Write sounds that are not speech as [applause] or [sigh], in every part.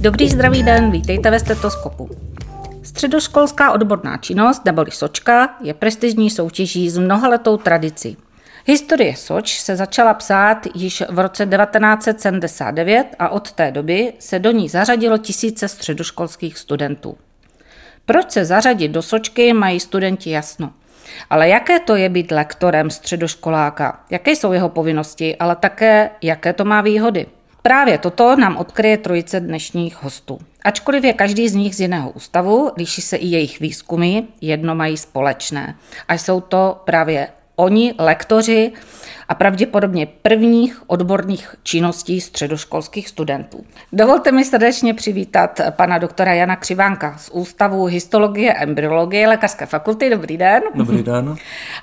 Dobrý zdravý den, vítejte ve stetoskopu. Středoškolská odborná činnost neboli Sočka je prestižní soutěží s mnohaletou tradicí. Historie Soč se začala psát již v roce 1979 a od té doby se do ní zařadilo tisíce středoškolských studentů. Proč se zařadit do Sočky, mají studenti jasno. Ale jaké to je být lektorem středoškoláka? Jaké jsou jeho povinnosti, ale také jaké to má výhody? Právě toto nám odkryje trojice dnešních hostů. Ačkoliv je každý z nich z jiného ústavu, liší se i jejich výzkumy, jedno mají společné. A jsou to právě oni, lektoři, a pravděpodobně prvních odborných činností středoškolských studentů. Dovolte mi srdečně přivítat pana doktora Jana Křivánka z Ústavu histologie a embryologie Lékařské fakulty. Dobrý den. Dobrý den.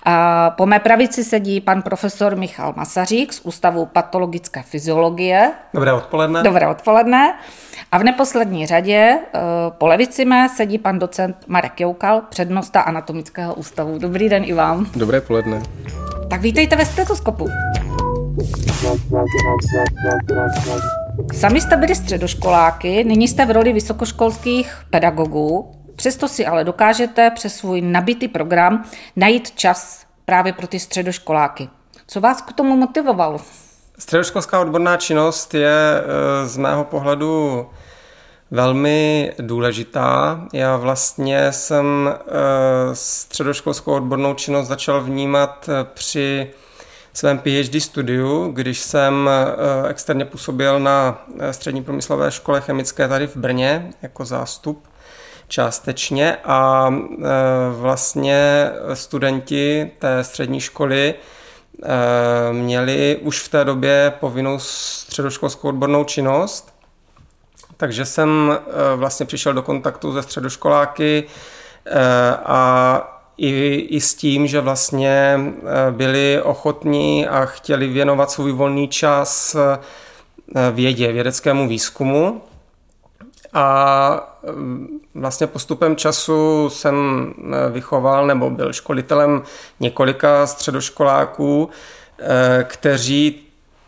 A po mé pravici sedí pan profesor Michal Masařík z Ústavu patologické fyziologie. Dobré odpoledne. Dobré odpoledne. A v neposlední řadě eh, po levici mé sedí pan docent Marek Joukal, přednosta anatomického ústavu. Dobrý den i vám. Dobré poledne. Tak vítejte ve stetoskopu. Sami jste byli středoškoláky, nyní jste v roli vysokoškolských pedagogů, přesto si ale dokážete přes svůj nabitý program najít čas právě pro ty středoškoláky. Co vás k tomu motivovalo? Středoškolská odborná činnost je eh, z mého pohledu velmi důležitá. Já vlastně jsem eh, středoškolskou odbornou činnost začal vnímat eh, při svém PhD studiu, když jsem externě působil na střední průmyslové škole chemické tady v Brně jako zástup částečně a vlastně studenti té střední školy Eh, měli už v té době povinnou středoškolskou odbornou činnost, takže jsem eh, vlastně přišel do kontaktu se středoškoláky eh, a i, i s tím, že vlastně byli ochotní a chtěli věnovat svůj volný čas vědě, vědeckému výzkumu. A vlastně postupem času jsem eh, vychoval nebo byl školitelem několika středoškoláků, eh, kteří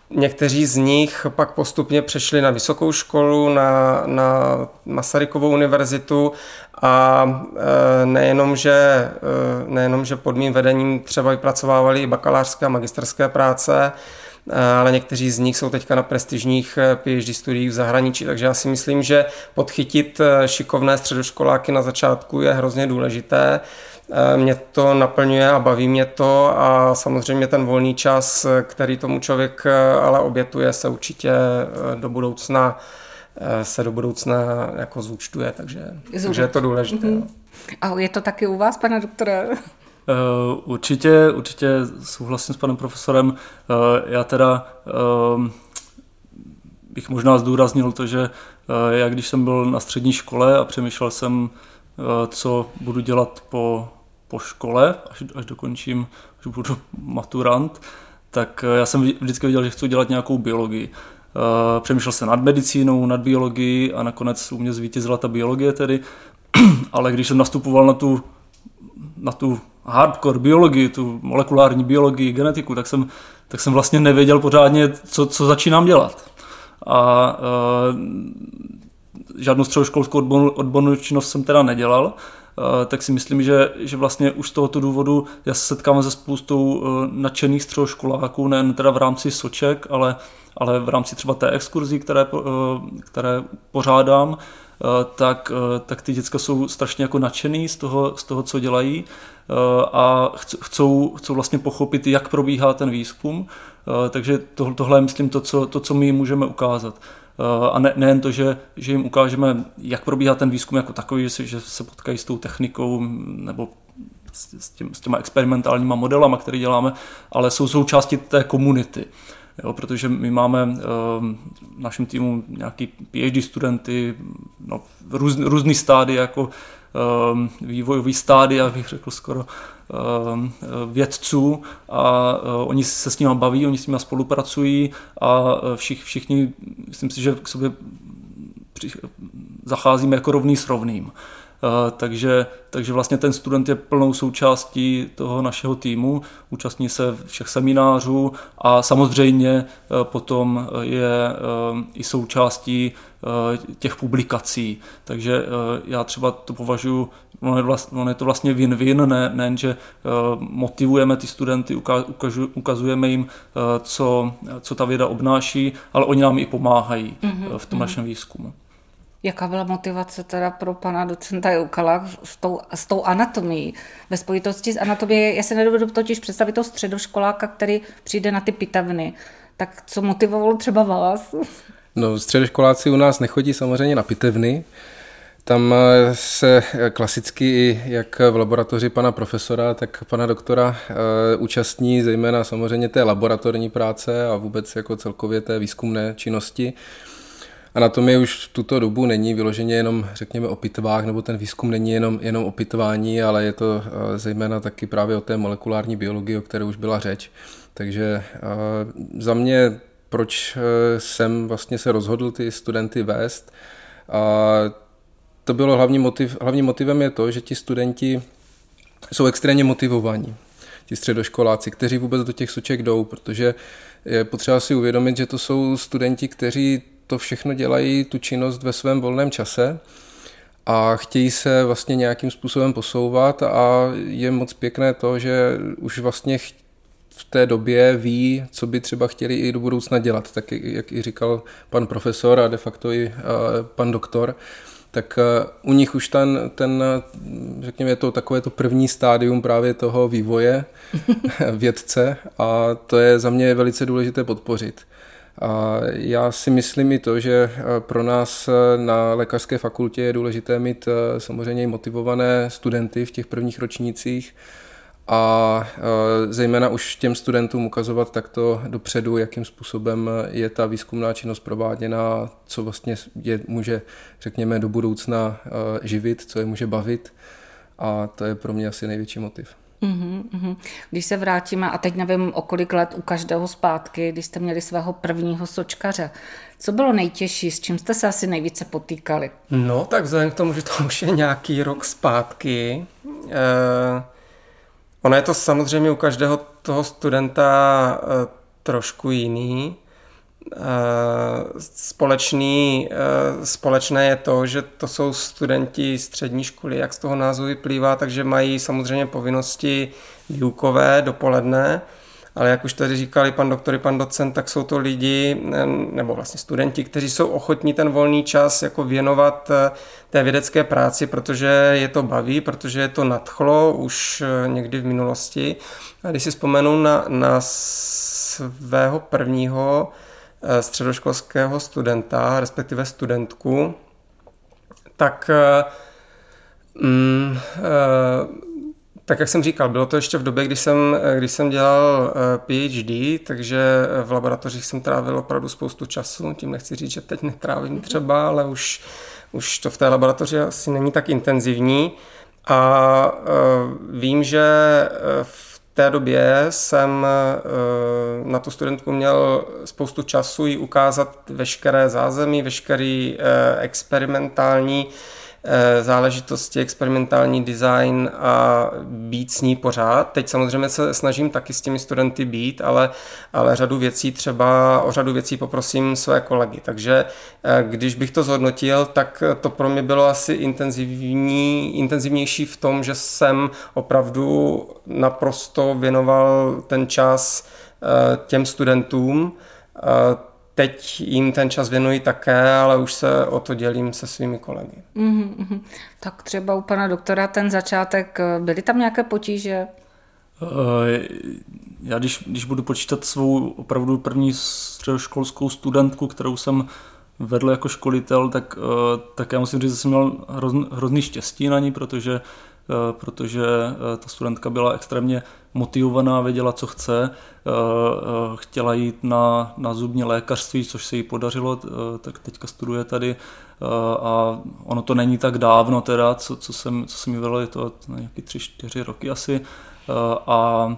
Někteří z nich pak postupně přešli na vysokou školu, na, na Masarykovou univerzitu a eh, nejenom, že, nejenom, že pod mým vedením třeba vypracovávali i bakalářské a magisterské práce, Eh, ale někteří z nich jsou teďka na prestižních eh, PhD studiích v zahraničí, takže já si myslím, že podchytit eh, šikovné středoškoláky na začátku je hrozně důležité. Mě to naplňuje a baví mě to a samozřejmě ten volný čas, který tomu člověk ale obětuje, se určitě do budoucna se do budoucna jako zúčtuje, takže, takže je to důležité. Mm-hmm. A je to taky u vás, pane doktore? Určitě, určitě souhlasím s panem profesorem. Já teda uh, bych možná zdůraznil to, že já když jsem byl na střední škole a přemýšlel jsem, co budu dělat po, po škole, až, až dokončím, až budu maturant, tak já jsem vždycky viděl, že chci dělat nějakou biologii. Přemýšlel jsem nad medicínou, nad biologií a nakonec u mě zvítězila ta biologie tedy, [clears throat] ale když jsem nastupoval na tu, na tu hardcore biologii, tu molekulární biologii, genetiku, tak jsem, tak jsem vlastně nevěděl pořádně, co, co začínám dělat. A uh, žádnou středoškolskou odbornou, odbornou činnost jsem teda nedělal, tak si myslím, že, že vlastně už z tohoto důvodu já se setkám se spoustou uh, nadšených středoškoláků, nejen teda v rámci soček, ale, ale v rámci třeba té exkurzí, které, uh, které pořádám, Eh, tak, eh, tak ty děcka jsou strašně jako nadšený z toho, z toho co dělají eh, a chcou, chcou vlastně pochopit, jak probíhá ten výzkum. Takže to, tohle je, myslím, to co, to, co my můžeme ukázat. A ne, nejen to, že, že jim ukážeme, jak probíhá ten výzkum jako takový, že se, že se potkají s tou technikou nebo s, tím, s těma experimentálníma modelama, které děláme, ale jsou součástí té komunity. Jo, protože my máme uh, v našem týmu nějaký PhD studenty, no, růz, různý stády, jako uh, vývojový stády, abych řekl skoro, vědců a uh, oni se s nimi baví, oni s nimi spolupracují a všich, všichni, myslím si, že k sobě zacházíme jako rovný s rovným. takže, takže vlastně ten student je plnou součástí toho našeho týmu, účastní se všech seminářů a samozřejmě potom je i součástí těch publikací. Takže já třeba to považuji ono je, vlastně, ono je to vlastně win-win, ne, ne že motivujeme ty studenty, ukažu, ukazujeme jim, co, co ta věda obnáší, ale oni nám i pomáhají mm-hmm. v tom mm-hmm. našem výzkumu. Jaká byla motivace teda pro pana docenta Joukala s tou, s tou anatomií? Ve spojitosti s anatomií, já se nedovedu totiž představit toho středoškoláka, který přijde na ty pitavny. Tak co motivovalo třeba vás? No, středoškoláci u nás nechodí samozřejmě na pitevny. Tam eh, se klasicky jak v laboratoři pana profesora, tak pana doktora eh, účastní zejména samozřejmě té laboratorní práce a vůbec jako celkově té výzkumné činnosti. Anatomie už v tuto dobu není vyloženě jenom, řekněme, o pitvách, nebo ten výzkum není jenom, jenom o pitvání, ale je to eh, zejména taky právě o té molekulární biologii, o které už byla řeč. Takže eh, za mě, proč eh, jsem vlastně se rozhodl ty studenty vést, a to bylo hlavní motiv, hlavním motivem je to, že ti studenti jsou extrémně motivovaní, ti středoškoláci, kteří vůbec do těch soček jdou, protože je potřeba si uvědomit, že to jsou studenti, kteří to všechno dělají, tu činnost ve svém volném čase a chtějí se vlastně nějakým způsobem posouvat a je moc pěkné to, že už vlastně v té době ví, co by třeba chtěli i do budoucna dělat, tak jak i říkal pan profesor a de facto i pan doktor, tak u nich už ten, ten řekněme, je to takové to první stádium právě toho vývoje [laughs] vědce a to je za mě velice důležité podpořit. A já si myslím i to, že eh, pro nás eh, na lékařské fakultě je důležité mít eh, samozřejmě motivované studenty v těch prvních ročnících a zejména už těm studentům ukazovat takto dopředu, jakým způsobem je ta výzkumná činnost prováděna, co vlastně je může, řekněme, do budoucna živit, co je může bavit a to je pro mě asi největší motiv. Mm-hmm. Když se vrátíme, a teď nevím, o kolik let u každého zpátky, když jste měli svého prvního sočkaře, co bylo nejtěžší, s čím jste se asi nejvíce potýkali? No, tak vzhledem k tomu, že to už je nějaký rok zpátky, eh, ono je to samozřejmě u každého toho studenta eh, trošku jiný. Eh, společný, eh, společné je to, že to jsou studenti střední školy, jak z toho názvu vyplývá, takže mají samozřejmě povinnosti výukové dopoledne, ale jak už tady říkali pan doktor i pan docent, tak jsou to lidi, eh, nebo vlastně studenti, kteří jsou ochotní ten volný čas jako věnovat té vědecké práci, protože je to baví, protože je to nadchlo už někdy v minulosti. A když si vzpomenu na, na svého prvního Eh, středoškolského studenta, respektive studentku, tak eh, mm, eh, tak jak jsem říkal, bylo to ještě v době, kdy jsem, když jsem dělal PhD, takže v laboratořích jsem trávil opravdu spoustu času. Tím nechci říct, že teď netrávím třeba, ale už, už to v té laboratoři asi není tak intenzivní. A vím, že v té době jsem eh, na tu studentku měl spoustu času jí ukázat veškeré zázemí, veškerý eh, experimentální Eh, záležitosti, experimentální design a být s ní pořád. Teď samozřejmě se snažím taky s těmi studenty být, ale, ale řadu věcí třeba, o řadu věcí poprosím své kolegy. Takže eh, když bych to zhodnotil, tak to pro mě bylo asi intenzivní, intenzivnější v tom, že jsem opravdu naprosto věnoval ten čas eh, těm studentům Teď jim ten čas věnuji také, ale už se o to dělím se svými kolegy. Mm-hmm. Tak třeba u pana doktora ten začátek, byly tam nějaké potíže? Eh, já když, když budu počítat svou opravdu první středoškolskou studentku, kterou jsem vedl jako školitel, tak, eh, tak já musím říct, že jsem měl hrozný, hrozný štěstí na ní, protože Eh, protože eh, ta studentka byla extrémně motivovaná, věděla, co chce, eh, chtěla jít na, na zubní lékařství, což se jí podařilo, tak teďka studuje tady a ono to není tak dávno teda, co, co jsem, co jsem jí vedl, je to nějaký tři, čtyři roky asi a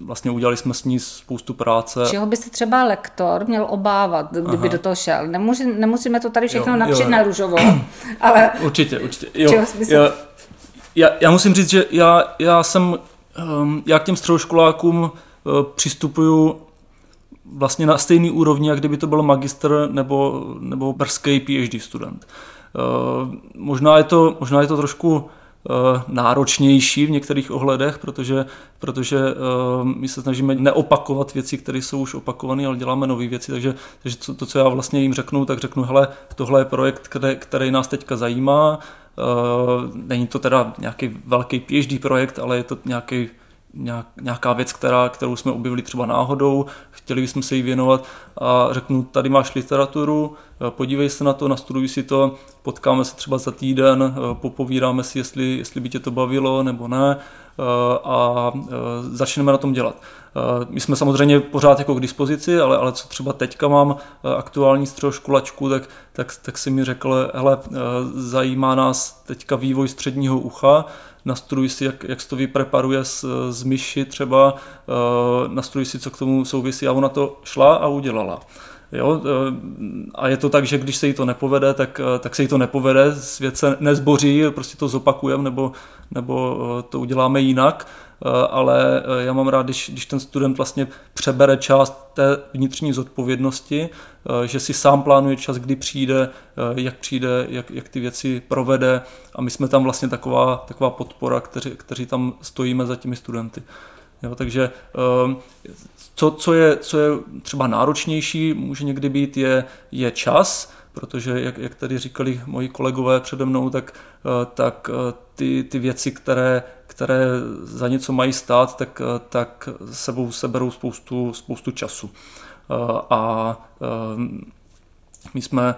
vlastně udělali jsme s ní spoustu práce. Čeho by se třeba lektor měl obávat, kdyby Aha. do toho šel? Nemusí, nemusíme to tady všechno napřít na růžovo, [coughs] ale... Určitě, určitě. Jo, čeho by se... já, já, musím říct, že já, já jsem, um, já k těm středoškolákům uh, přistupuju vlastně na stejný úrovni, jak kdyby to byl magister nebo, nebo brzký PhD student. Uh, možná, je to, možná je to trošku Eh, náročnější v některých ohledech, protože, protože eh, my se snažíme neopakovat věci, které jsou už opakované, ale děláme nové věci, takže, takže to, co já vlastně jim řeknu, tak řeknu, hele, tohle je projekt, který, který nás teďka zajímá, eh, není to teda nějaký velký PhD projekt, ale je to nějaký nějaká věc, která, kterou jsme objevili třeba náhodou, chtěli bychom se jí věnovat a řeknu, tady máš literaturu, podívej se na to, nastuduj si to, potkáme se třeba za týden, popovídáme si, jestli, jestli by tě to bavilo nebo ne a začneme na tom dělat. My jsme samozřejmě pořád jako k dispozici, ale, ale co třeba teďka mám aktuální středoškolačku, tak, tak, tak si mi řekl, hele, zajímá nás teďka vývoj středního ucha, nastuduj si, jak, jak se to vypreparuje z, z myši třeba, nastuduj si, co k tomu souvisí a ona to šla a udělala. Jo? A je to tak, že když se jí to nepovede, tak, tak se jí to nepovede, svět se nezboří, prostě to zopakujeme nebo, nebo to uděláme jinak, ale já mám rád, když, když ten student vlastně přebere část té vnitřní zodpovědnosti, že si sám plánuje čas, kdy přijde, jak přijde, jak, jak ty věci provede a my jsme tam vlastně taková, taková podpora, kteří, kteří tam stojíme za těmi studenty. Jo, takže ehm, co, co, je, co je třeba náročnější, může někdy být, je, je čas, protože, jak, jak tady říkali moji kolegové přede mnou, tak, eh, tak eh, ty, ty věci, které, které za něco mají stát, tak, eh, tak sebou seberou spoustu, spoustu času. A ehm, my jsme,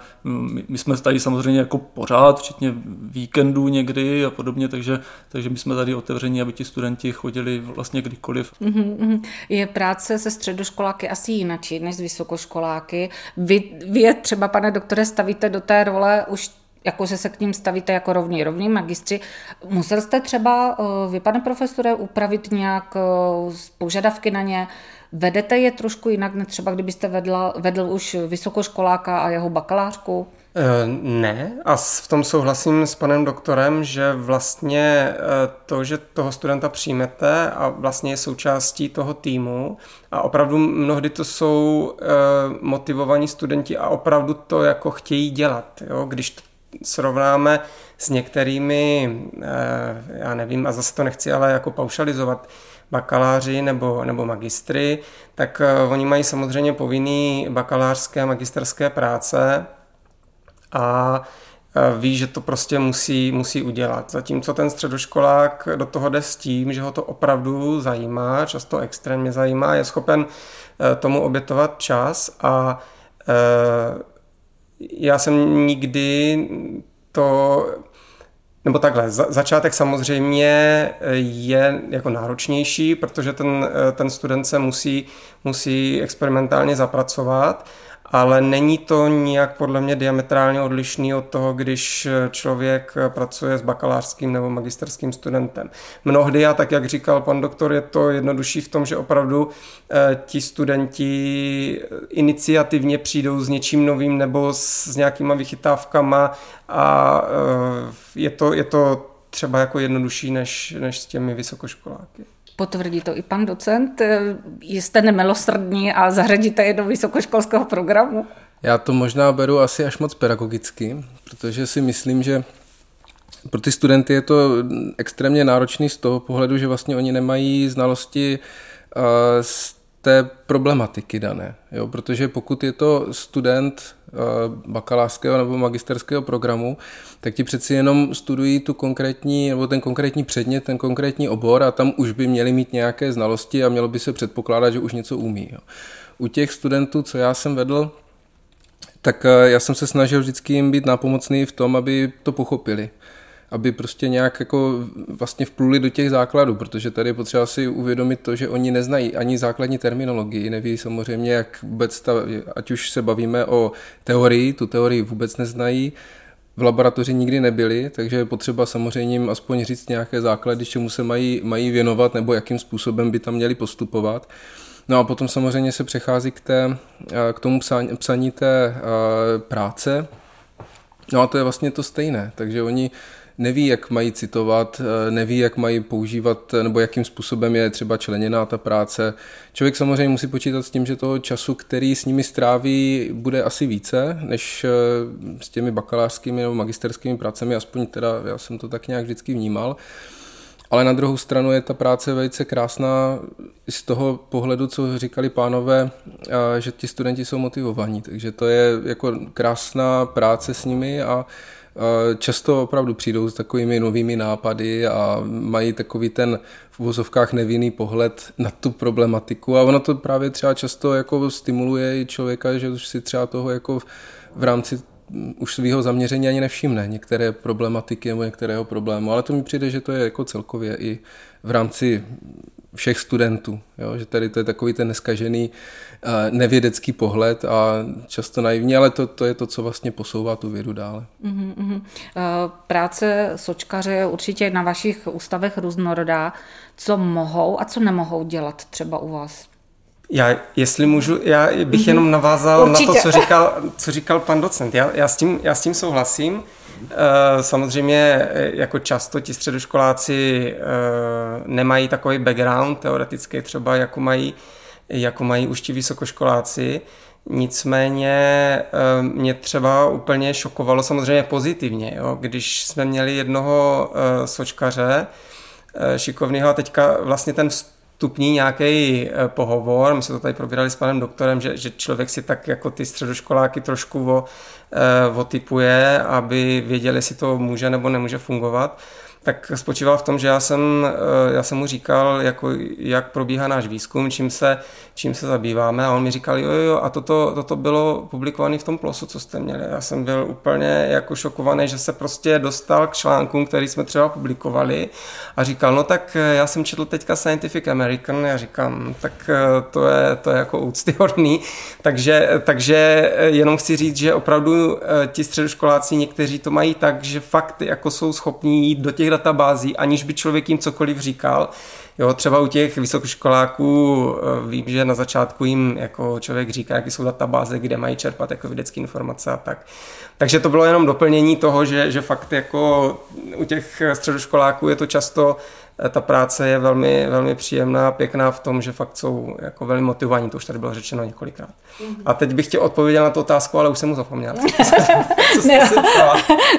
my jsme tady samozřejmě jako pořád, včetně víkendů někdy a podobně, takže, takže my jsme tady otevření, aby ti studenti chodili vlastně kdykoliv. Mm-hmm. Je práce se středoškoláky asi jinačí než s vysokoškoláky. Vy, vy je třeba, pane doktore, stavíte do té role už jako že se k ním stavíte jako rovní, rovní magistři. Musel jste třeba, eh, vy, pane profesore, upravit nějak eh, požadavky na ně, Vedete je trošku jinak, než třeba kdybyste vedla, vedl už vysokoškoláka a jeho bakalářku? Eh, ne, a v tom souhlasím s panem doktorem, že vlastně to, že toho studenta přijmete a vlastně je součástí toho týmu a opravdu mnohdy to jsou motivovaní studenti a opravdu to jako chtějí dělat. Jo? Když srovnáme s některými, já nevím, a zase to nechci ale jako paušalizovat, bakaláři nebo, nebo magistry, tak uh, oni mají samozřejmě povinný bakalářské a magisterské práce a uh, ví, že to prostě musí, musí udělat. Zatímco ten středoškolák do toho jde s tím, že ho to opravdu zajímá, často extrémně zajímá, je schopen tomu obětovat čas a já jsem nikdy to nebo takhle, za, začátek samozřejmě je jako náročnější, protože ten, eh, ten student se musí, musí experimentálně zapracovat, ale není to nijak podle mě diametrálně odlišný od toho, když člověk pracuje s bakalářským nebo magisterským studentem. Mnohdy, a tak jak říkal pan doktor, je to jednodušší v tom, že opravdu eh, ti studenti iniciativně přijdou s něčím novým nebo s, nějakýma vychytávkama a eh, je to, je to třeba jako jednodušší než, než s těmi vysokoškoláky. Potvrdí to i pan docent. Jste nemilosrdní a zařadíte je do vysokoškolského programu? Já to možná beru asi až moc pedagogicky, protože si myslím, že pro ty studenty je to extrémně náročný z toho pohledu, že vlastně oni nemají znalosti z té problematiky dané. Jo? Protože pokud je to student eh, bakalářského nebo magisterského programu, tak ti přeci jenom studují tu konkrétní, nebo ten konkrétní předmět, ten konkrétní obor a tam už by měli mít nějaké znalosti a mělo by se předpokládat, že už něco umí. Jo? U těch studentů, co já jsem vedl, tak eh, já jsem se snažil vždycky jim být nápomocný v tom, aby to pochopili aby prostě nějak jako vlastně vpluli do těch základů, protože tady je potřeba si uvědomit to, že oni neznají ani základní terminologii, neví samozřejmě, jak vůbec ta, ať už se bavíme o teorii, tu teorii vůbec neznají, v laboratoři nikdy nebyli, takže je potřeba samozřejmě jim aspoň říct nějaké základy, čemu se mají, mají věnovat nebo jakým způsobem by tam měli postupovat. No a potom samozřejmě se přechází k, té, k tomu psaní, psaní té práce. No a to je vlastně to stejné, takže oni neví, jak mají citovat, eh, neví, jak mají používat, eh, nebo jakým způsobem je třeba členěná ta práce. Člověk samozřejmě musí počítat s tím, že toho času, který s nimi stráví, bude asi více, než eh, s těmi bakalářskými nebo magisterskými prácemi, aspoň teda já jsem to tak nějak vždycky vnímal. Ale na druhou stranu je ta práce velice krásná z toho pohledu, co říkali pánové, že ti studenti jsou motivovaní. Takže to je jako krásná práce s nimi a často opravdu přijdou s takovými novými nápady a mají takový ten v uvozovkách nevinný pohled na tu problematiku. A ono to právě třeba často jako stimuluje i člověka, že už si třeba toho jako v rámci už svého zaměření ani nevšimne některé problematiky nebo některého problému, ale to mi přijde, že to je jako celkově i v rámci všech studentů, jo? že tady to je takový ten neskažený eh, nevědecký pohled a často naivní, ale to, to je to, co vlastně posouvá tu vědu dále. Mm-hmm. Práce sočkaře je určitě na vašich ústavech různorodá. Co mohou a co nemohou dělat třeba u vás? Já, jestli můžu, já bych mm-hmm. jenom navázal Určitě. na to, co říkal, co říkal pan docent. Já, já, s tím, já s tím souhlasím. Eh, samozřejmě eh, jako často ti středoškoláci eh, nemají takový background teoretický třeba, jako mají, jako mají už ti vysokoškoláci. Nicméně mě třeba úplně šokovalo samozřejmě pozitivně, jo, když jsme měli jednoho sočkaře šikovného a teďka vlastně ten vstupní nějaký pohovor, my jsme to tady probírali s panem doktorem, že, že člověk si tak jako ty středoškoláky trošku o, Eh, otypuje, aby věděli, jestli to může nebo nemůže fungovat tak spočíval v tom, že já jsem, eh, já jsem mu říkal, jako, jak probíhá náš výzkum, čím se, čím se zabýváme a on mi říkal, jo, jo, a toto, toto bylo publikované v tom plosu, co jste měli. Já jsem byl úplně jako šokovaný, že se prostě dostal k článkům, který jsme třeba publikovali a říkal, no tak eh, já jsem četl teďka Scientific American, já říkám, tak eh, to je, to je jako úctyhodný, takže, takže jenom chci říct, že opravdu ti středoškoláci někteří to mají tak, že fakt jako jsou schopní jít do těch databází, aniž by člověk jim cokoliv říkal. Jo, třeba u těch vysokoškoláků eh, vím, že na začátku jim jako člověk říká, jaké jsou databáze, kde mají čerpat jako vědecké informace a tak. Takže to bylo jenom doplnění toho, že, že fakt jako u těch středoškoláků je to často ta práce je velmi, velmi příjemná, pěkná v tom, že fakt jsou jako velmi motivovaní, to už tady bylo řečeno několikrát. Mm-hmm. A teď bych tě odpověděl na tu otázku, ale už jsem mu zapomněl. [laughs] co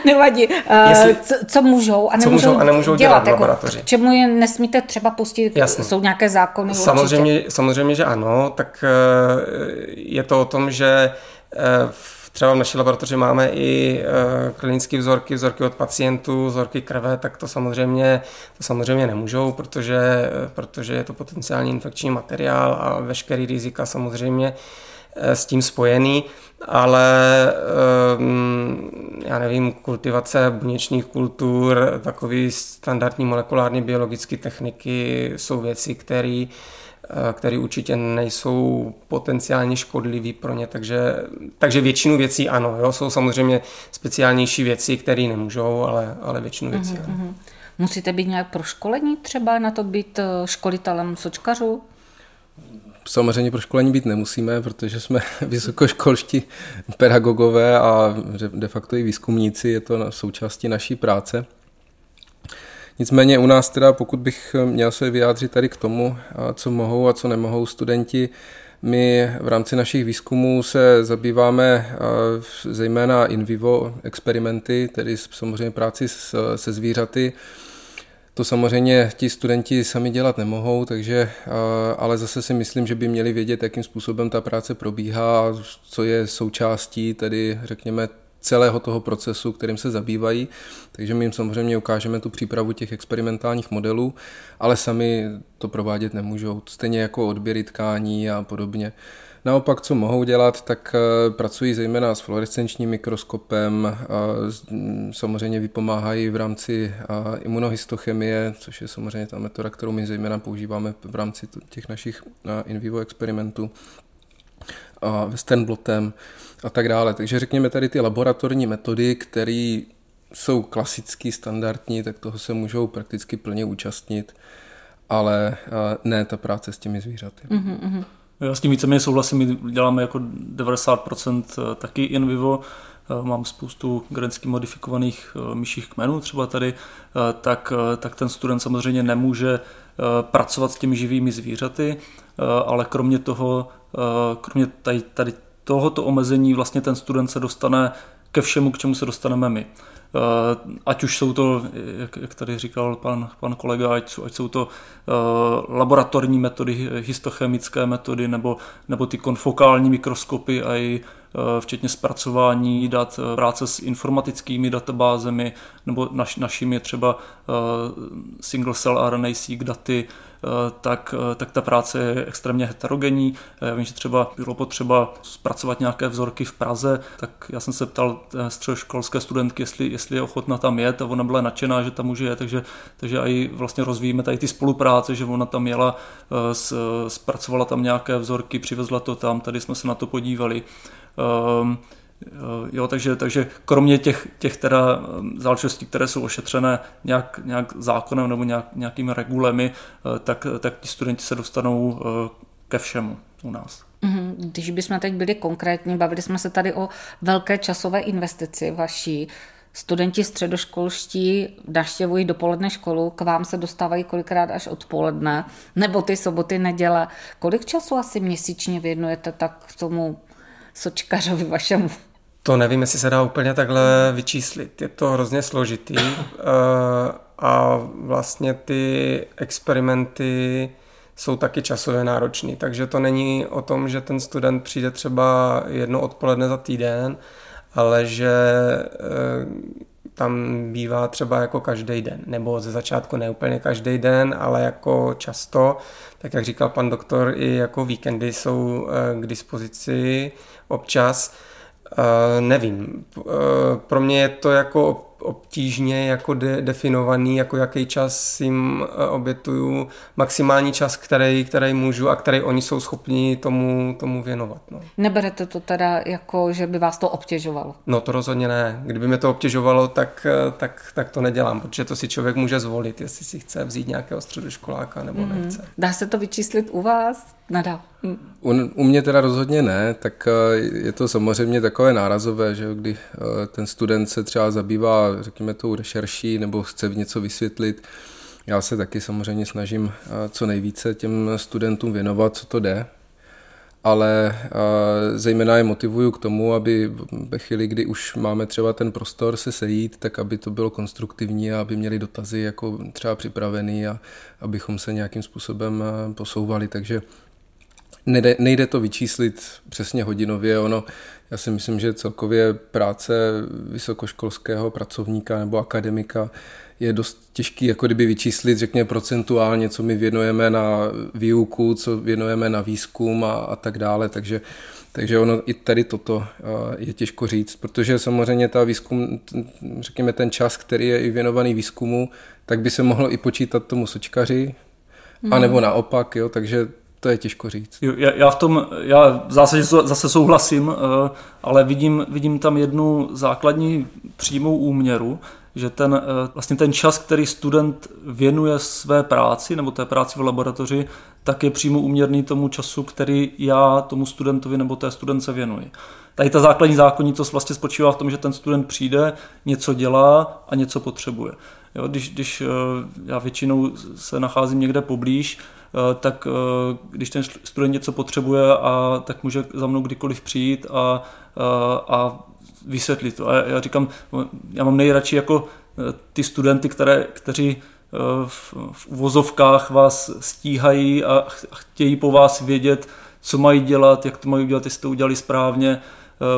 Nevadí. Uh, Jestli, co, co můžou a nemůžou, co můžou a nemůžou dělat, dělat v jako laboratoři. Jako, čemu je nesmíte třeba pustit? Jasně. Jsou nějaké zákony? Samozřejmě, samozřejmě, že ano. Tak uh, je to o tom, že uh, třeba v naší laboratoři máme i eh, klinické vzorky, vzorky od pacientů, vzorky krve, tak to samozřejmě, to samozřejmě nemůžou, protože, eh, protože je to potenciální infekční materiál a veškerý rizika samozřejmě s tím spojený, ale já nevím, kultivace buněčných kultur, takový standardní molekulární biologické techniky jsou věci, které Eh, které určitě nejsou potenciálně škodlivý pro ně, takže, takže většinu věcí ano, jo, jsou samozřejmě speciálnější věci, které nemůžou, ale, ale většinu věcí uh-huh, ano. Musíte být nějak pro školení třeba na to být eh, školitelem sočkařů? Samozřejmě pro školení být nemusíme, protože jsme [laughs] vysokoškolští pedagogové a de facto i výzkumníci, je to součástí naší práce. Nicméně u nás teda, pokud bych měl se vyjádřit tady k tomu, co mohou a co nemohou studenti, my v rámci našich výzkumů se zabýváme zejména in vivo experimenty, tedy samozřejmě práci se zvířaty. To samozřejmě ti studenti sami dělat nemohou, takže, ale zase si myslím, že by měli vědět, jakým způsobem ta práce probíhá, co je součástí, tedy řekněme celého toho procesu, kterým se zabývají. Takže my jim samozřejmě ukážeme tu přípravu těch experimentálních modelů, ale sami to provádět nemůžou, stejně jako odběry tkání a podobně. Naopak, co mohou dělat, tak eh, pracují zejména s fluorescenčním mikroskopem, samozřejmě vypomáhají v rámci imunohistochemie, což je samozřejmě ta metoda, kterou my zejména používáme v rámci těch našich in vivo experimentů. Westernblotem a tak dále. Takže řekněme tady ty laboratorní metody, které jsou klasický, standardní, tak toho se můžou prakticky plně účastnit, ale ne ta práce s těmi zvířaty. Mm-hmm. Já s tím víceméně souhlasím, my děláme jako 90% eh, taky in vivo, eh, mám spoustu geneticky modifikovaných eh, myších kmenů třeba tady, tak, tak ten student samozřejmě nemůže pracovat s těmi živými zvířaty, ale kromě toho, kromě tady, tady tohoto omezení vlastně ten student se dostane ke všemu, k čemu se dostaneme my. Eh, ať už jsou to, jak, jak tady říkal pan, pan kolega, ať, ať jsou to uh, laboratorní metody, histochemické metody, nebo, nebo ty konfokální mikroskopy a i uh, včetně zpracování dat, práce s informatickými databázemi, nebo naš, našimi třeba uh, single cell RNA-seq daty, Eh, tak, eh, tak ta práce je extrémně heterogenní. Já vím, že třeba bylo potřeba zpracovat nějaké vzorky v Praze, tak já jsem se ptal středoškolské studentky, jestli, jestli je ochotna tam jet a ona byla nadšená, že tam může jet, takže, takže i vlastně rozvíjíme tady ty spolupráce, že ona tam jela, eh, zpracovala tam nějaké vzorky, přivezla to tam, tady jsme se na to podívali. Eh, jo, takže, takže kromě těch, těch teda eh, záležitostí, které jsou ošetřené nějak, nějak zákonem nebo nějak, nějakými regulemi, eh, tak, tak ti studenti se dostanou ke všemu u nás. Mhm, když bychom teď byli konkrétní, bavili jsme se tady o velké časové investici vaší. Studenti středoškolští naštěvují dopoledne školu, k vám se dostávají kolikrát až odpoledne, nebo ty soboty, neděle. Kolik času asi měsíčně věnujete tak tomu sočkařovi vašemu? To nevím, jestli se dá úplně takhle vyčíslit. Je to hrozně složitý [coughs] eh, a vlastně ty experimenty jsou taky časově náročný, takže to není o tom, že ten student přijde třeba jedno odpoledne za týden, ale že eh, tam bývá třeba jako každý den, nebo ze začátku ne úplně každý den, ale jako často, tak jak říkal pan doktor, i jako víkendy jsou eh, k dispozici občas. Uh, nevím. Uh, pro mě je to jako obtížně jako de- definovaný, jako jaký čas jim uh, obětuju, maximální čas, který, který můžu a který oni jsou schopni tomu, tomu věnovat. No. Neberete to teda jako, že by vás to obtěžovalo? No to rozhodně ne. Kdyby mě to obtěžovalo, tak, tak, tak to nedělám, protože to si člověk může zvolit, jestli si chce vzít nějakého středoškoláka nebo mm. nechce. Dá se to vyčíslit u vás? Nedá. U, u mě teda rozhodně ne, tak eh, je to samozřejmě takové nárazové, že kdy eh, ten student se třeba zabývá, řekněme, tou rešerší nebo chce něco vysvětlit. Já se taky samozřejmě snažím eh, co nejvíce těm studentům věnovat, co to jde, ale zejména je motivuju k tomu, aby ve chvíli, kdy už máme třeba ten prostor se sejít, tak aby to bylo konstruktivní a aby měli dotazy jako třeba připravený a abychom se nějakým způsobem posouvali. Takže nejde, nejde to vyčíslit přesně hodinově, ono, já si myslím, že celkově práce vysokoškolského pracovníka nebo akademika je dost těžký jako kdyby vyčíslit, řekněme procentuálně, co my věnujeme na výuku, co věnujeme na výzkum a, a tak dále, takže takže ono i tady toto je těžko říct, protože samozřejmě ta výzkum, řekněme ten čas, který je i věnovaný výzkumu, tak by se mohlo i počítat tomu sočkaři, hmm. anebo naopak, jo, takže to je těžko říct. Jo, já, já v tom, já v zásadě zase souhlasím, eh, ale vidím, vidím tam jednu základní přímou úměru, že ten, eh, vlastně ten čas, který student věnuje své práci nebo té práci v laboratoři, tak je přímo úměrný tomu času, který já tomu studentovi nebo té studence věnuji. Tady ta základní zákonitost vlastně spočívá v tom, že ten student přijde, něco dělá a něco potřebuje. Jo, když, když eh, já většinou se nacházím někde poblíž, tak eh, když ten student něco potřebuje, a, tak může za mnou kdykoliv přijít a, a, eh, a vysvětlit to. A já říkám, já mám nejradši jako ty studenty, které, kteří v, v uvozovkách vás stíhají a chtějí po vás vědět, co mají dělat, jak to mají udělat, jestli to udělali správně,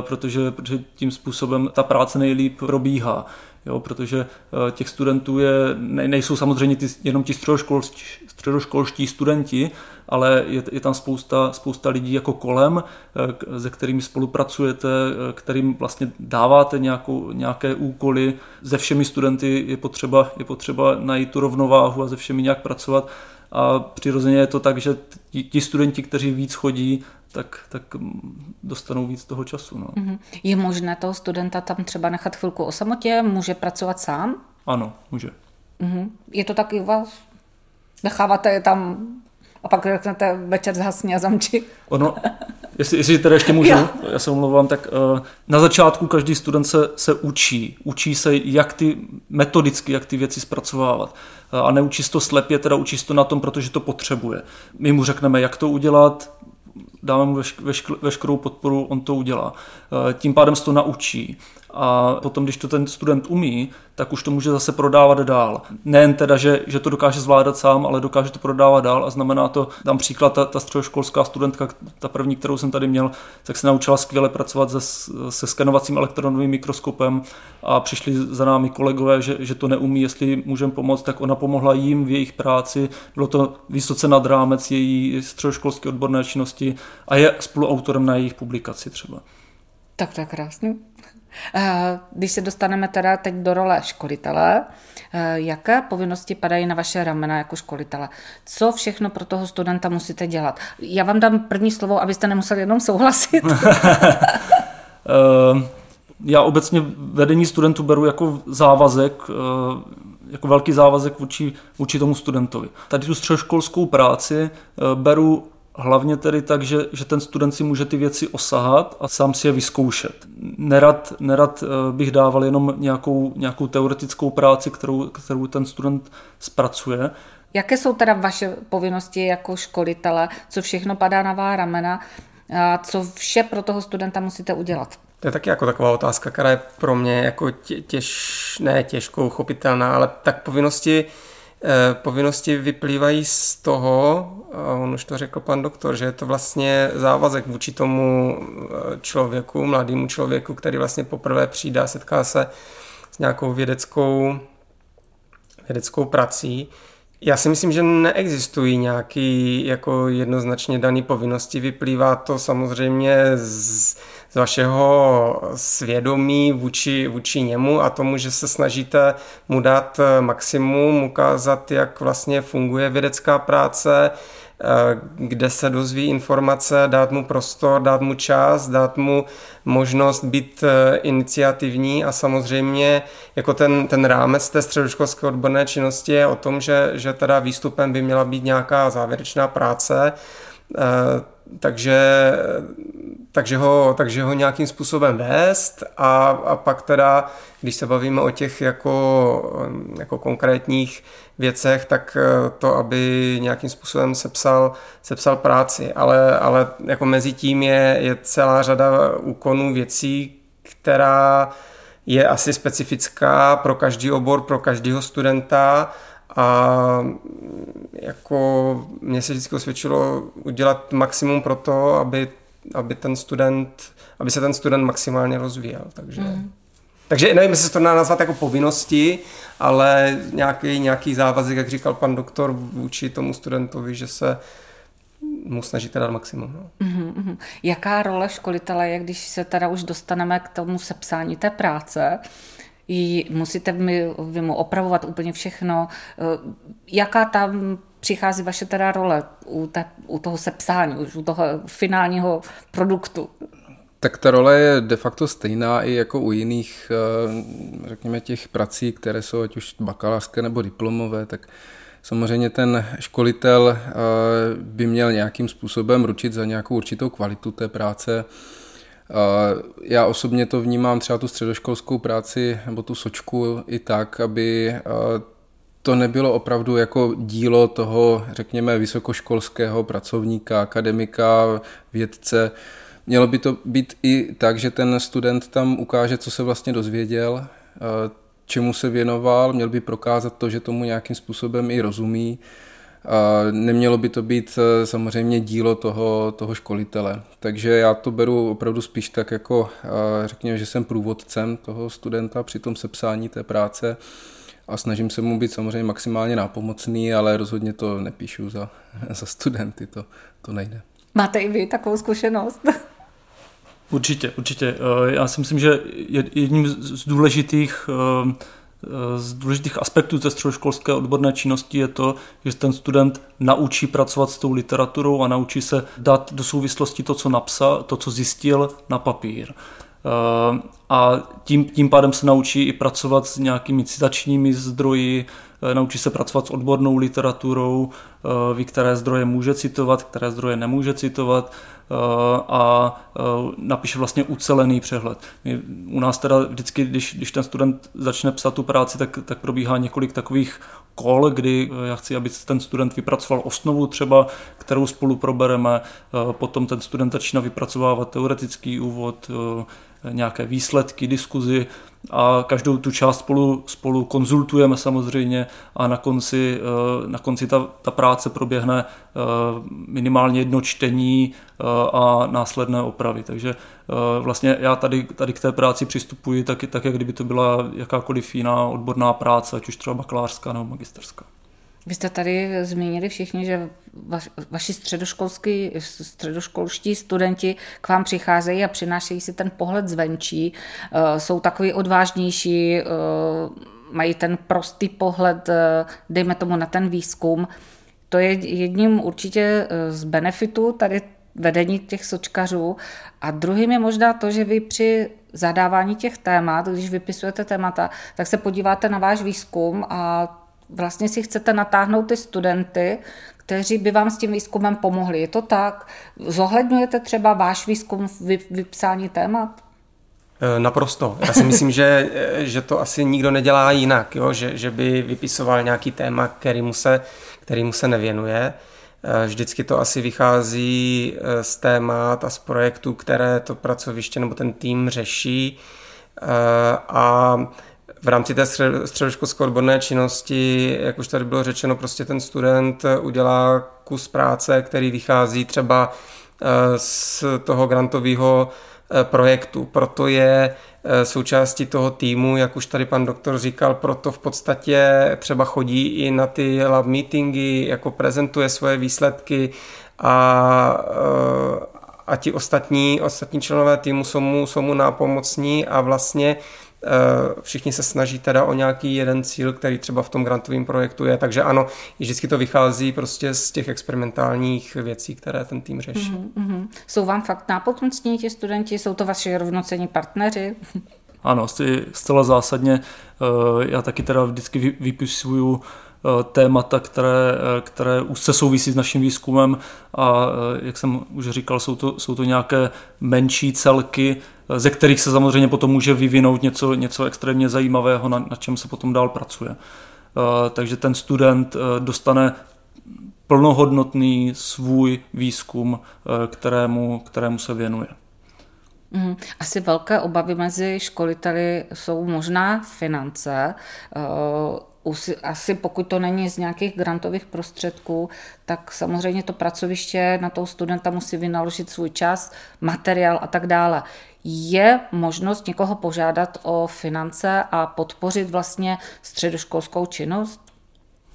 protože, protože tím způsobem ta práce nejlíp probíhá jo, protože eh, těch studentů je, ne, nejsou samozřejmě ty, jenom ti středoškolští, středoškolští studenti, ale je, je tam spousta, spousta lidí jako kolem, eh, se kterými spolupracujete, eh, kterým vlastně dáváte nějakou, nějaké úkoly. Se všemi studenty je potřeba, je potřeba najít tu rovnováhu a se všemi nějak pracovat. A přirozeně je to tak, že ti, ti studenti, kteří víc chodí, tak, tak dostanou víc toho času. No. Mhm. Je možné toho studenta tam třeba nechat chvilku o samotě? Může pracovat sám? Ano, může. Mhm. Je to taky u vás? Necháváte je tam a pak řeknete večer zhasni a zamči. Ono, jestli, jestli teda ještě můžu, já, já se omlouvám, tak uh, na začátku každý student se, se učí. Učí se, jak ty metodicky, jak ty věci zpracovávat. Uh, a neučí to slepě, teda učí to na tom, protože to potřebuje. My mu řekneme, jak to udělat, dáme mu vešk, vešk, veškerou podporu, on to udělá. Uh, tím pádem se to naučí a potom, když to ten student umí, tak už to může zase prodávat dál. Nejen teda, že, že to dokáže zvládat sám, ale dokáže to prodávat dál a znamená to, dám příklad, ta, ta středoškolská studentka, ta první, kterou jsem tady měl, tak se naučila skvěle pracovat se, se skenovacím elektronovým mikroskopem a přišli za námi kolegové, že, že to neumí, jestli můžeme pomoct, tak ona pomohla jim v jejich práci, bylo to vysoce nad rámec její středoškolské odborné činnosti a je spoluautorem na jejich publikaci třeba. Tak to je krásný. Eh, když se dostaneme teda teď do role školitele, eh, jaké povinnosti padají na vaše ramena jako školitele? Co všechno pro toho studenta musíte dělat? Já vám dám první slovo, abyste nemuseli jenom souhlasit. [laughs] Eh, já obecně vedení studentů beru jako závazek, jako velký závazek vůči, vůči tomu studentovi. Tady tu středoškolskou práci beru Hlavně tedy tak, že, že ten student si může ty věci osahat a sám si je vyzkoušet. Nerad, nerad eh, bych dával jenom nějakou, nějakou teoretickou práci, kterou, kterou ten student zpracuje. Jaké jsou teda vaše povinnosti jako školitele? Co všechno padá na vá ramena? A co vše pro toho studenta musíte udělat? To je taky jako taková otázka, která je pro mě jako těž, ne těžkou chopitelná, ale tak povinnosti povinnosti vyplývají z toho, a on už to řekl pan doktor, že je to vlastně závazek vůči tomu eh, člověku, mladému člověku, který vlastně poprvé přijde a setká se s nějakou vědeckou, vědeckou prací. Já si myslím, že neexistují nějaký jako jednoznačně daný povinnosti. Vyplývá to samozřejmě z, z vašeho svědomí vůči, vůči němu a tomu, že se snažíte mu dát maximum, ukázat, jak vlastně funguje vědecká práce, kde se dozví informace, dát mu prostor, dát mu čas, dát mu možnost být eh, iniciativní a samozřejmě jako ten, ten rámec té středoškolské odborné činnosti je o tom, že, že teda výstupem by měla být nějaká závěrečná práce, takže takže ho, takže ho nějakým způsobem vést a, a pak teda, když se bavíme o těch jako, jako konkrétních věcech, tak eh, to, aby nějakým způsobem sepsal, sepsal práci, ale, ale jako mezi tím je, je celá řada úkonů věcí, která je asi specifická pro každý obor, pro každého studenta a jako mně se vždycky osvědčilo udělat maximum pro to, aby aby ten student, aby se ten student maximálně rozvíjel. Takže, mm. takže nevím, jestli se to dá nazvat jako povinnosti, ale nějaký, nějaký závazek, jak říkal pan doktor, vůči tomu studentovi, že se mu snažíte dát maximum. No. Mm-hmm. Jaká role školitele je, když se teda už dostaneme k tomu sepsání té práce? Musíte vy, vy mu opravovat úplně všechno. Eh, jaká tam přichází vaše teda role u, te, u toho sepsání, už u toho finálního produktu? Tak ta role je de facto stejná i jako u jiných, eh, řekněme, těch prací, které jsou ať už bakalářské nebo diplomové, tak samozřejmě ten školitel eh, by měl nějakým způsobem ručit za nějakou určitou kvalitu té práce. Eh, já osobně to vnímám třeba tu středoškolskou práci nebo tu sočku i tak, aby to nebylo opravdu jako dílo toho, řekněme, vysokoškolského pracovníka, akademika, vědce. Mělo by to být i tak, že ten student tam ukáže, co se vlastně dozvěděl, eh, čemu se věnoval, měl by prokázat to, že tomu nějakým způsobem i rozumí. Nemělo by to být eh, samozřejmě dílo toho, toho školitele. Takže já to beru opravdu spíš tak jako, eh, řekněme, že jsem průvodcem toho studenta při tom sepsání té práce a snažím se mu být samozřejmě maximálně nápomocný, ale rozhodně to nepíšu za, [laughs] za studenty, to, to nejde. Máte i vy takovou zkušenost? [laughs] Určitě, určitě. Eh, já si myslím, že jedním z důležitých eh, z důležitých aspektů té středoškolské odborné činnosti je to, že ten student naučí pracovat s tou literaturou a naučí se dát do souvislosti to, co napsal, to, co zjistil na papír. Eh, a tím, tím pádem se naučí i pracovat s nějakými citačními zdroji, eh, naučí se pracovat s odbornou literaturou, eh, ví, které zdroje může citovat, které zdroje nemůže citovat a napíše vlastně ucelený přehled. My, u nás teda vždycky, když, když ten student začne psat tu práci, tak, tak probíhá několik takových kol, kdy já chci, aby ten student vypracoval osnovu třeba, kterou spolu probereme, potom ten student začíná vypracovávat teoretický úvod, nějaké výsledky, diskuzi a každou tu část spolu, spolu konzultujeme samozřejmě a na konci, eh, na konci ta, ta práce proběhne eh, minimálně jedno čtení eh, a následné opravy. Takže vlastně já tady, tady k té práci přistupuji tak, tak, jak kdyby to byla jakákoliv jiná odborná práce, ať už třeba bakalářská nebo magisterská. Vy jste tady zmínili všichni, že vaš, vaši středoškolský, středoškolští studenti k vám přicházejí a přinášejí si ten pohled zvenčí, uh, jsou takový odvážnější, uh, mají ten prostý pohled, uh, dejme tomu na ten výzkum. To je jedním určitě z benefitů tady vedení těch sočkařů. A druhým je možná to, že vy při zadávání těch témat, když vypisujete témata, tak se podíváte na váš výzkum a vlastně si chcete natáhnout ty studenty, kteří by vám s tím výzkumem pomohli. Je to tak? Zohledňujete třeba váš výzkum v vypsání témat? E, naprosto. Já si myslím, že, že to asi nikdo nedělá jinak, jo? Že, že by vypisoval nějaký téma, kterýmu se, kterýmu se nevěnuje. E, vždycky to asi vychází e, z témat a z projektů, které to pracoviště nebo ten tým řeší. A v rámci té středoškolské odborné činnosti, jak už tady bylo řečeno, prostě ten student udělá kus práce, který vychází třeba eh, z toho grantového eh, projektu. Proto je eh, součástí toho týmu, jak už tady pan doktor říkal, proto v podstatě třeba chodí i na ty lab meetingy, jako prezentuje svoje výsledky a, a ti ostatní, ostatní členové týmu jsou mu, jsou mu nápomocní a vlastně Eh, všichni se snaží teda o nějaký jeden cíl, který třeba v tom grantovém projektu je, takže ano, vždycky to vychází prostě z těch experimentálních věcí, které ten tým řeší. Mm-hmm. Jsou vám fakt nápomocní ti studenti, jsou to vaši rovnocení partneři? Ano, zcela zásadně. Eh, já taky teda vždycky vypisuju eh, témata, které, které už se souvisí s naším výzkumem a jak jsem už říkal, jsou to, jsou to nějaké menší celky, ze kterých se samozřejmě potom může vyvinout něco, něco extrémně zajímavého, na, na čem se potom dál pracuje. Eh, takže ten student eh, dostane plnohodnotný svůj výzkum, eh, kterému, kterému se věnuje. Mhm. Asi velké obavy mezi školiteli jsou možná finance asi pokud to není z nějakých grantových prostředků, tak samozřejmě to pracoviště na toho studenta musí vynaložit svůj čas, materiál a tak dále. Je možnost někoho požádat o finance a podpořit vlastně středoškolskou činnost?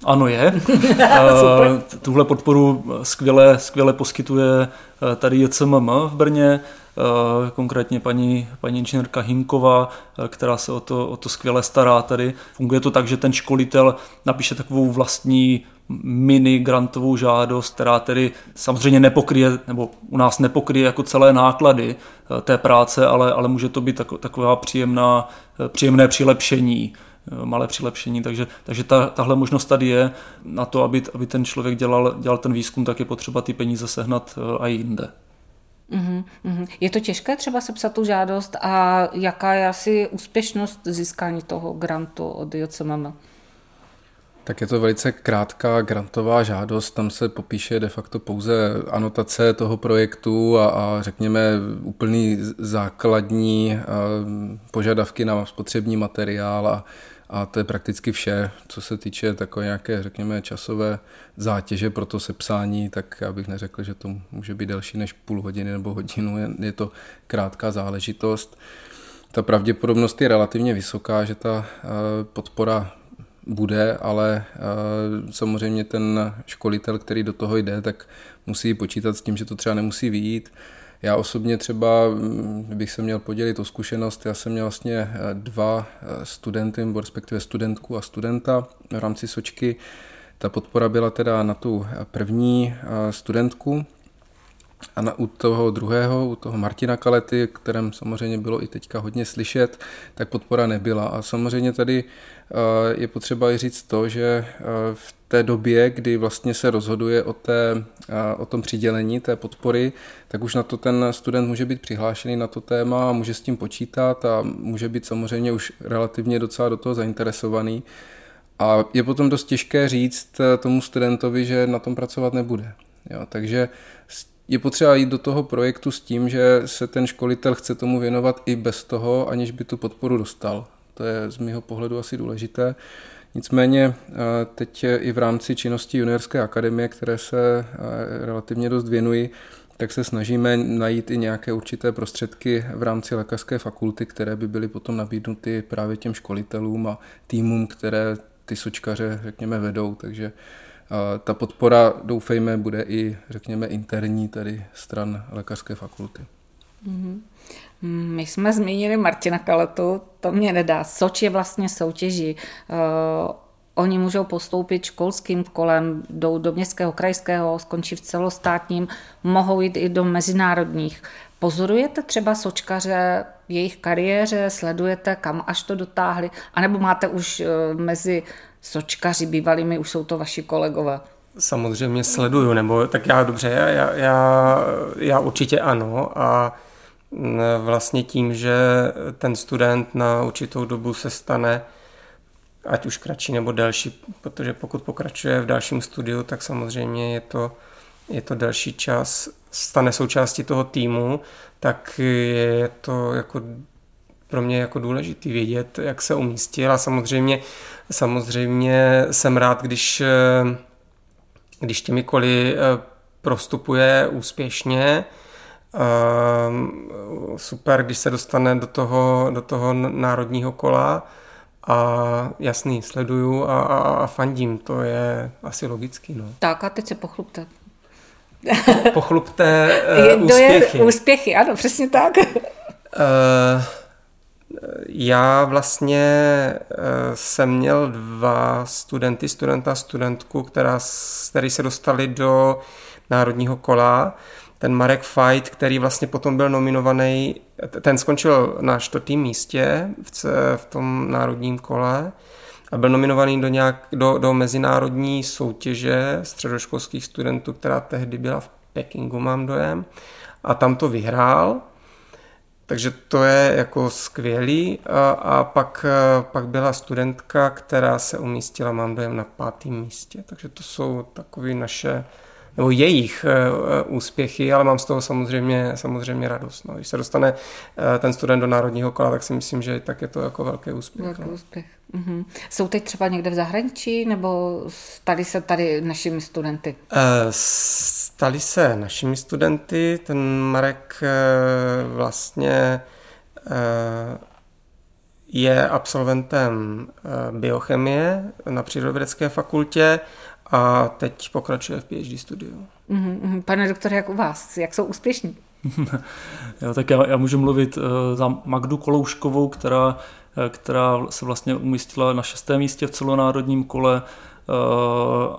Ano je. [laughs] Eh, tuhle podporu skvěle, skvěle poskytuje eh, tady JCMM v Brně. Eh, konkrétně paní, paní inženýrka Hinková, eh, která se o to, o to skvěle stará tady. Funguje to tak, že ten školitel napíše takovou vlastní mini grantovou žádost, která tedy samozřejmě nepokryje, nebo u nás nepokryje jako celé náklady eh, té práce, ale, ale může to být taková příjemná, příjemné přilepšení malé přilepšení, takže, takže ta, tahle možnost tady je na to, aby, aby ten člověk dělal, dělal ten výzkum, tak je potřeba ty peníze sehnat i jinde. Mm-hmm. Je to těžké třeba sepsat tu žádost a jaká je asi úspěšnost získání toho grantu od JCMM? Tak je to velice krátká grantová žádost, tam se popíše de facto pouze anotace toho projektu a, a řekněme úplný základní požadavky na spotřební materiál a, a to je prakticky vše, co se týče takové nějaké, řekněme, časové zátěže pro to sepsání, tak já bych neřekl, že to může být delší než půl hodiny nebo hodinu, je to krátká záležitost. Ta pravděpodobnost je relativně vysoká, že ta eh, podpora bude, ale eh, samozřejmě ten školitel, který do toho jde, tak musí počítat s tím, že to třeba nemusí výjít Já osobně třeba mm, bych se měl podělit o zkušenost, já jsem měl vlastně dva studenty, nebo respektive studentku a studenta v rámci Sočky. Ta podpora byla teda na tu první studentku, a na, u toho druhého, u toho Martina Kalety, kterém samozřejmě bylo i teďka hodně slyšet, tak podpora nebyla. A samozřejmě tady eh, je potřeba i říct to, že eh, v té době, kdy vlastně se rozhoduje o, té, eh, o tom přidělení té podpory, tak už na to ten student může být přihlášený na to téma může s tím počítat a může být samozřejmě už relativně docela do toho zainteresovaný. A je potom dost těžké říct tomu studentovi, že na tom pracovat nebude. Jo, takže je potřeba jít do toho projektu s tím, že se ten školitel chce tomu věnovat i bez toho, aniž by tu podporu dostal. To je z mého pohledu asi důležité. Nicméně eh, teď i v rámci činnosti juniorské akademie, které se eh, relativně dost věnují, tak se snažíme najít i nějaké určité prostředky v rámci lékařské fakulty, které by byly potom nabídnuty právě těm školitelům a týmům, které ty sočkaře, řekněme, vedou. Takže ta podpora, doufejme, bude i, řekněme, interní tady stran lékařské fakulty. Mm-hmm. My jsme zmínili Martina Kaletu, to mě nedá. Soč je vlastně soutěží. Uh, oni můžou postoupit školským kolem, jdou do městského, krajského, skončí v celostátním, mohou jít i do mezinárodních. Pozorujete třeba sočkaře jejich kariéře, sledujete, kam až to dotáhli, anebo máte už uh, mezi sočkaři bývalými, už jsou to vaši kolegové? Samozřejmě sleduju, nebo tak já dobře, já, já, já určitě ano a vlastně tím, že ten student na určitou dobu se stane ať už kratší nebo delší, protože pokud pokračuje v dalším studiu, tak samozřejmě je to, je to delší čas, stane součástí toho týmu, tak je to jako pro mě jako důležitý vědět, jak se umístil a samozřejmě, samozřejmě jsem rád, když, když těmi koly eh, prostupuje úspěšně, super, když se dostane do toho, do toho národního kola a jasný, sleduju a, a, a fandím, to je asi logický. No. Tak a teď se pochlupte. Pochlupte [laughs] uh, úspěchy. Úspěchy, ano, přesně tak. Uh, já vlastně eh, jsem měl dva studenty, studenta a studentku, která, který se dostali do národního kola. Ten Marek Fight, který vlastně potom byl nominovaný, ten skončil na čtvrtém místě v, v tom národním kole a byl nominovaný do, nějak, do, do mezinárodní soutěže středoškolských studentů, která tehdy byla v Pekingu, mám dojem. A tam to vyhrál takže to je jako skvělý. A, a pak, pak byla studentka, která se umístila, mám dojem, na pátém místě. Takže to jsou takové naše, nebo jejich uh, úspěchy, ale mám z toho samozřejmě, samozřejmě radost. No. Když se dostane uh, ten student do národního kola, tak si myslím, že tak je to jako velký úspěch. Velký no. úspěch. Mhm. Jsou teď třeba někde v zahraničí, nebo stali se tady našimi studenty? Stali se našimi studenty. Ten Marek eh, vlastně eh, je absolventem eh, biochemie na Přírodovědecké fakultě a teď pokračuje v PhD studiu. Mhm, pane doktore, jak u vás? Jak jsou úspěšní? [laughs] jo, tak já, já můžu mluvit za Magdu Kolouškovou, která, která se vlastně umístila na šestém místě v celonárodním kole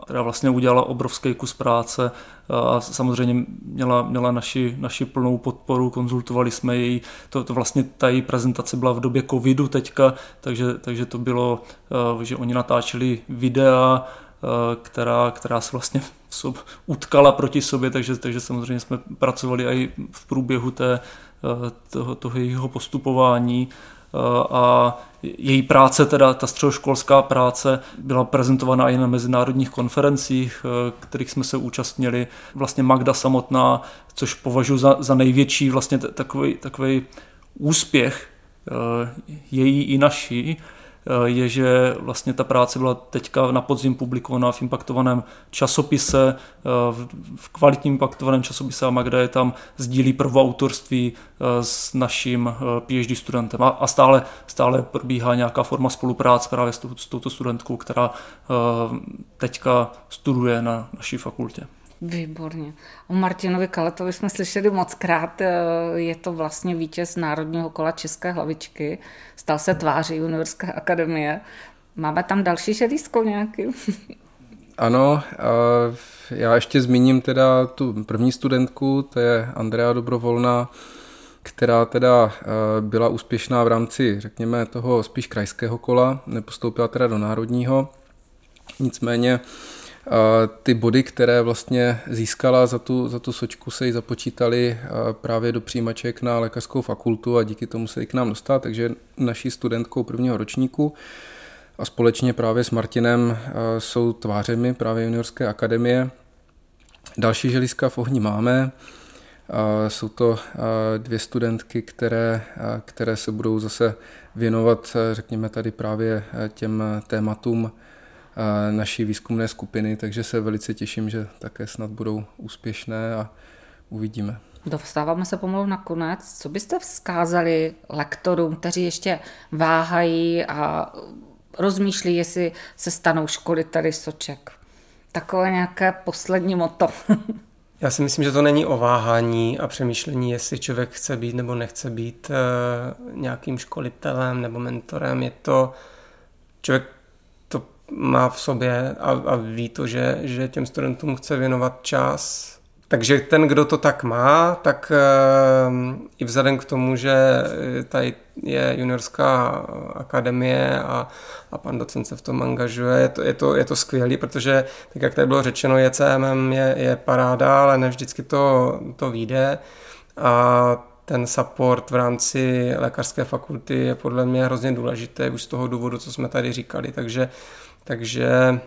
která vlastně udělala obrovský kus práce a samozřejmě měla, měla naši, naši plnou podporu, konzultovali jsme její, to, to vlastně ta její prezentace byla v době covidu teďka, takže, takže to bylo, že oni natáčeli videa, která, která se vlastně sob, utkala proti sobě, takže, takže samozřejmě jsme pracovali i v průběhu té, toho, toho jejího postupování a její práce, teda ta středoškolská práce, byla prezentovaná i na mezinárodních konferencích, eh, kterých jsme se účastnili. Vlastně Magda samotná, což považuji za, za největší vlastně takový, takový úspěch eh, její i naší, Eh, je, že vlastně ta práce byla teďka na podzim publikovaná v impaktovaném časopise, eh, v kvalitním impaktovaném časopise a Magda je tam sdílí prvoautorství eh, s naším PhD studentem a stále, stále probíhá nějaká forma spolupráce právě s, s touto studentkou, která teďka studuje na naší fakultě. Výborně. O Martinovi Kaletovi jsme slyšeli moc krát. Eh, je to vlastně vítěz Národního kola České hlavičky. Stal se tváří juniorské akademie. Máme tam další želízko nějaký? Ano, já ještě zmíním teda tu první studentku, to je Andrea Dobrovolná, která teda eh, byla úspěšná v rámci, řekněme, toho spíš krajského kola, nepostoupila teda do národního. Nicméně ty body, které vlastně získala za tu, za tu sočku, se jí započítali eh, právě do přijímaček na lékařskou fakultu a díky tomu se i k nám dostala, takže naší studentkou prvního ročníku a společně právě s Martinem jsou tvářemi právě juniorské akademie. Další želízka v ohni máme. Jsou to dvě studentky, které, které se budou zase věnovat, řekněme tady právě těm tématům naší výzkumné skupiny, takže se velice těším, že také snad budou úspěšné a uvidíme. Dostáváme se pomalu na konec. Co byste vzkázali lektorům, kteří ještě váhají a rozmýšlí, jestli se stanou školy tady Soček? Takové nějaké poslední moto. [laughs] Já si myslím, že to není o váhání a přemýšlení, jestli člověk chce být nebo nechce být uh, nějakým školitelem nebo mentorem. Je to, člověk má v sobě a, a ví to, že, že těm studentům chce věnovat čas, takže ten, kdo to tak má, tak uh, i vzhledem k tomu, že tady je juniorská akademie a, a pan docent se v tom angažuje, je to, je to, je to skvělý, protože, tak jak tady bylo řečeno, JCMM je, je paráda, ale ne vždycky to, to vyjde. A ten support v rámci lékařské fakulty je podle mě hrozně důležité, už z toho důvodu, co jsme tady říkali. Takže, takže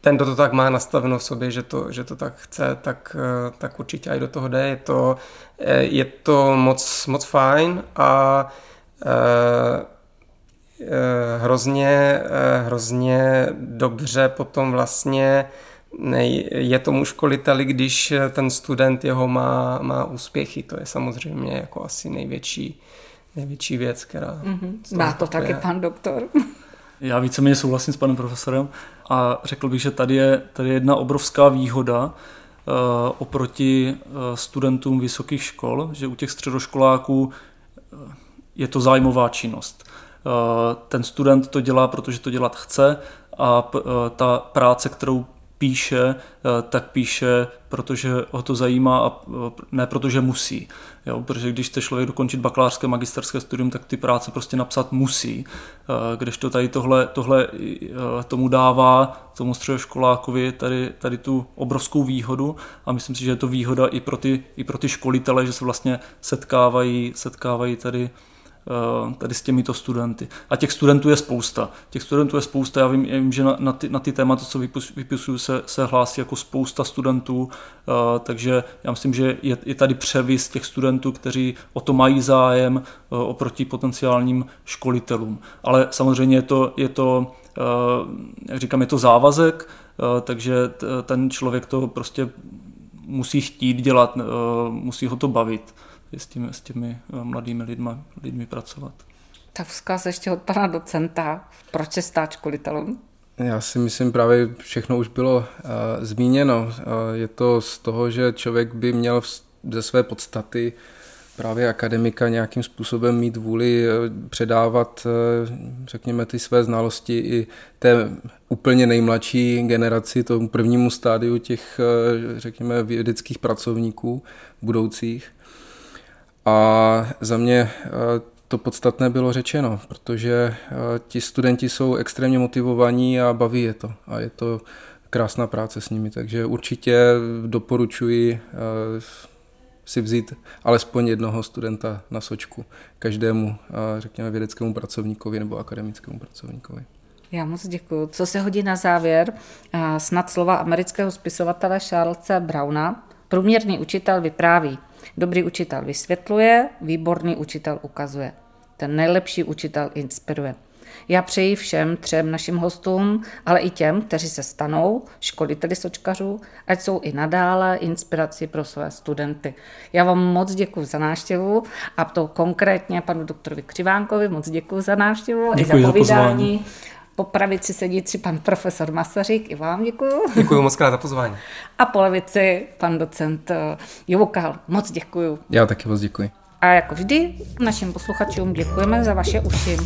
ten, kdo to tak má nastaveno v sobě, že to, že to tak chce, tak, eh, tak určitě i do toho jde. Je to, eh, je to moc, moc fajn a eh, hrozně, hrozně dobře potom vlastně je tomu školiteli, když ten student jeho má, má úspěchy. To je samozřejmě jako asi největší, největší věc, která... Mm-hmm. Má to taky pan doktor. Já víceméně souhlasím s panem profesorem a řekl bych, že tady je, tady je jedna obrovská výhoda uh, oproti uh, studentům vysokých škol, že u těch středoškoláků uh, je to zájmová činnost. Ten student to dělá, protože to dělat chce a ta práce, kterou píše, eh, tak píše, protože ho to zajímá a eh, ne protože musí. Jo, protože když chce člověk dokončit bakalářské, magisterské studium, tak ty práce prostě napsat musí. Eh, když to tady tohle, tohle tomu dává, tomu středoškolákovi tady, tady tu obrovskou výhodu a myslím si, že je to výhoda i pro ty, i pro ty školitele, že se vlastně setkávají, setkávají tady tady s těmito studenty. A těch studentů je spousta. Těch studentů je spousta. Já vím, já vím že na, na, ty, na ty témata, co vypisuju, se, se hlásí jako spousta studentů, uh, takže já myslím, že je, je tady převis těch studentů, kteří o to mají zájem uh, oproti potenciálním školitelům. Ale samozřejmě je to, je to jak říkám, je to závazek, takže ten člověk to prostě musí chtít dělat, musí ho to bavit s těmi, s těmi eh, mladými lidma, lidmi pracovat. Tak vzkaz ještě od pana docenta, proč se stát školitelem? Já si myslím, právě všechno už bylo uh, zmíněno. Uh, je to z toho, že člověk by měl v, ze své podstaty právě akademika nějakým způsobem mít vůli předávat, řekněme, ty své znalosti i té úplně nejmladší generaci, tomu prvnímu stádiu těch, řekněme, vědeckých pracovníků budoucích. A za mě eh, to podstatné bylo řečeno, protože eh, ti studenti jsou extrémně motivovaní a baví je to. A je to krásná práce s nimi, takže určitě doporučuji eh, si vzít alespoň jednoho studenta na sočku, každému, řekněme, vědeckému pracovníkovi nebo akademickému pracovníkovi. Já moc děkuji. Co se hodí na závěr? Snad slova amerického spisovatele Charlesa Browna. Průměrný učitel vypráví. Dobrý učitel vysvětluje, výborný učitel ukazuje. Ten nejlepší učitel inspiruje. Já přeji všem třem našim hostům, ale i těm, kteří se stanou školiteli sočkařů, ať jsou i nadále inspirací pro své studenty. Já vám moc děkuji za návštěvu a to konkrétně panu doktorovi Křivánkovi moc děkuji za návštěvu děkuji i za povídání. Po pravici sedící pan profesor Masařík, i vám děkuju. Děkuji moc krát za pozvání. A po levici pan docent eh, Joukal. Moc děkuju. Já taky moc děkuji. A jako vždy našim posluchačům děkujeme za vaše uši.